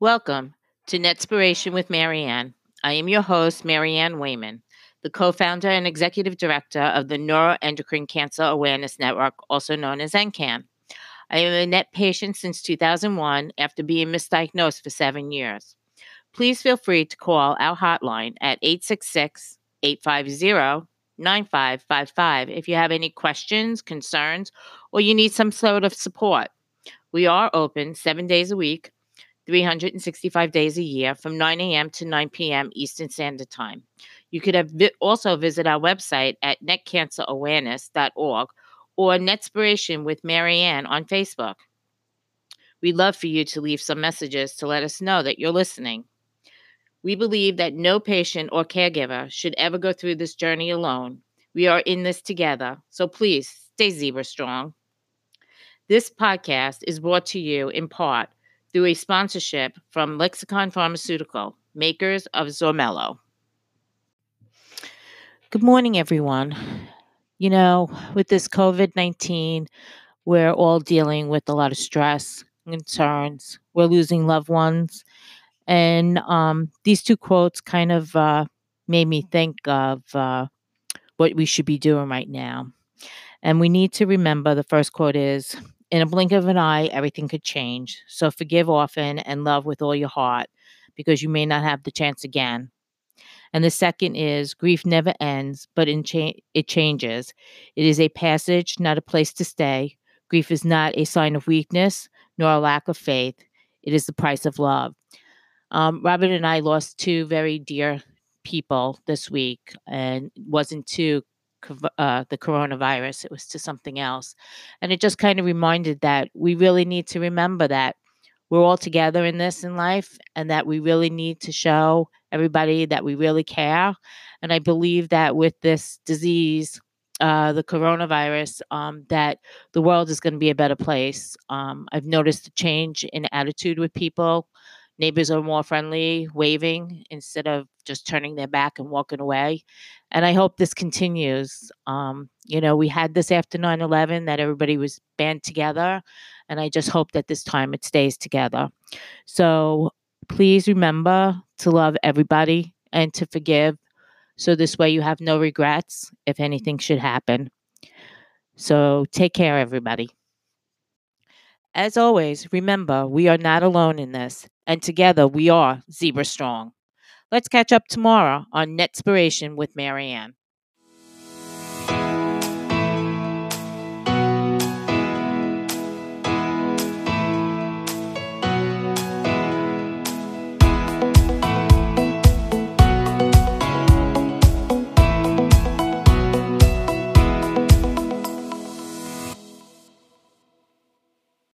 Welcome to Netspiration with Maryann. I am your host, Maryann Wahmann, the co founder and executive director of the Neuroendocrine Cancer Awareness Network, also known as NCAN. I am a NET patient since 2001 after being misdiagnosed for seven years. Please feel free to call our hotline at 866 850 9555 if you have any questions, concerns, or you need some sort of support. We are open seven days a week, 365 days a year from 9 a.m. to 9 p.m. Eastern Standard Time. You could vi- also visit our website at netcancerawareness.org or Netspiration with Maryann on Facebook. We'd love for you to leave some messages to let us know that you're listening. We believe that no patient or caregiver should ever go through this journey alone. We are in this together, so please stay zebra strong. This podcast is brought to you in part through a sponsorship from Lexicon Pharmaceutical, makers of Xermelo. Good morning, everyone. You know, with this COVID 19, we're all dealing with a lot of stress, concerns. We're losing loved ones. And um, these two quotes kind of uh, made me think of uh, what we should be doing right now. And we need to remember the first quote is In a blink of an eye, everything could change. So forgive often and love with all your heart because you may not have the chance again. And the second is grief never ends, but cha- it changes. It is a passage, not a place to stay. Grief is not a sign of weakness nor a lack of faith. It is the price of love. Um, Robert and I lost two very dear people this week, and it wasn't cov- uh, the coronavirus, it was to something else. And it just kind of reminded that we really need to remember that we're all together in this in life and that we really need to show everybody that we really care. And I believe that with this disease, uh, the coronavirus, um, that the world is going to be a better place. Um, I've noticed a change in attitude with people. Neighbors are more friendly, waving instead of just turning their back and walking away. And I hope this continues. Um, you know, we had this after 9 11 that everybody was band together. And I just hope that this time it stays together. So please remember to love everybody and to forgive. So this way you have no regrets if anything should happen. So take care, everybody. As always, remember we are not alone in this, and together we are Zebra Strong. Let's catch up tomorrow on Netspiration with Maryann.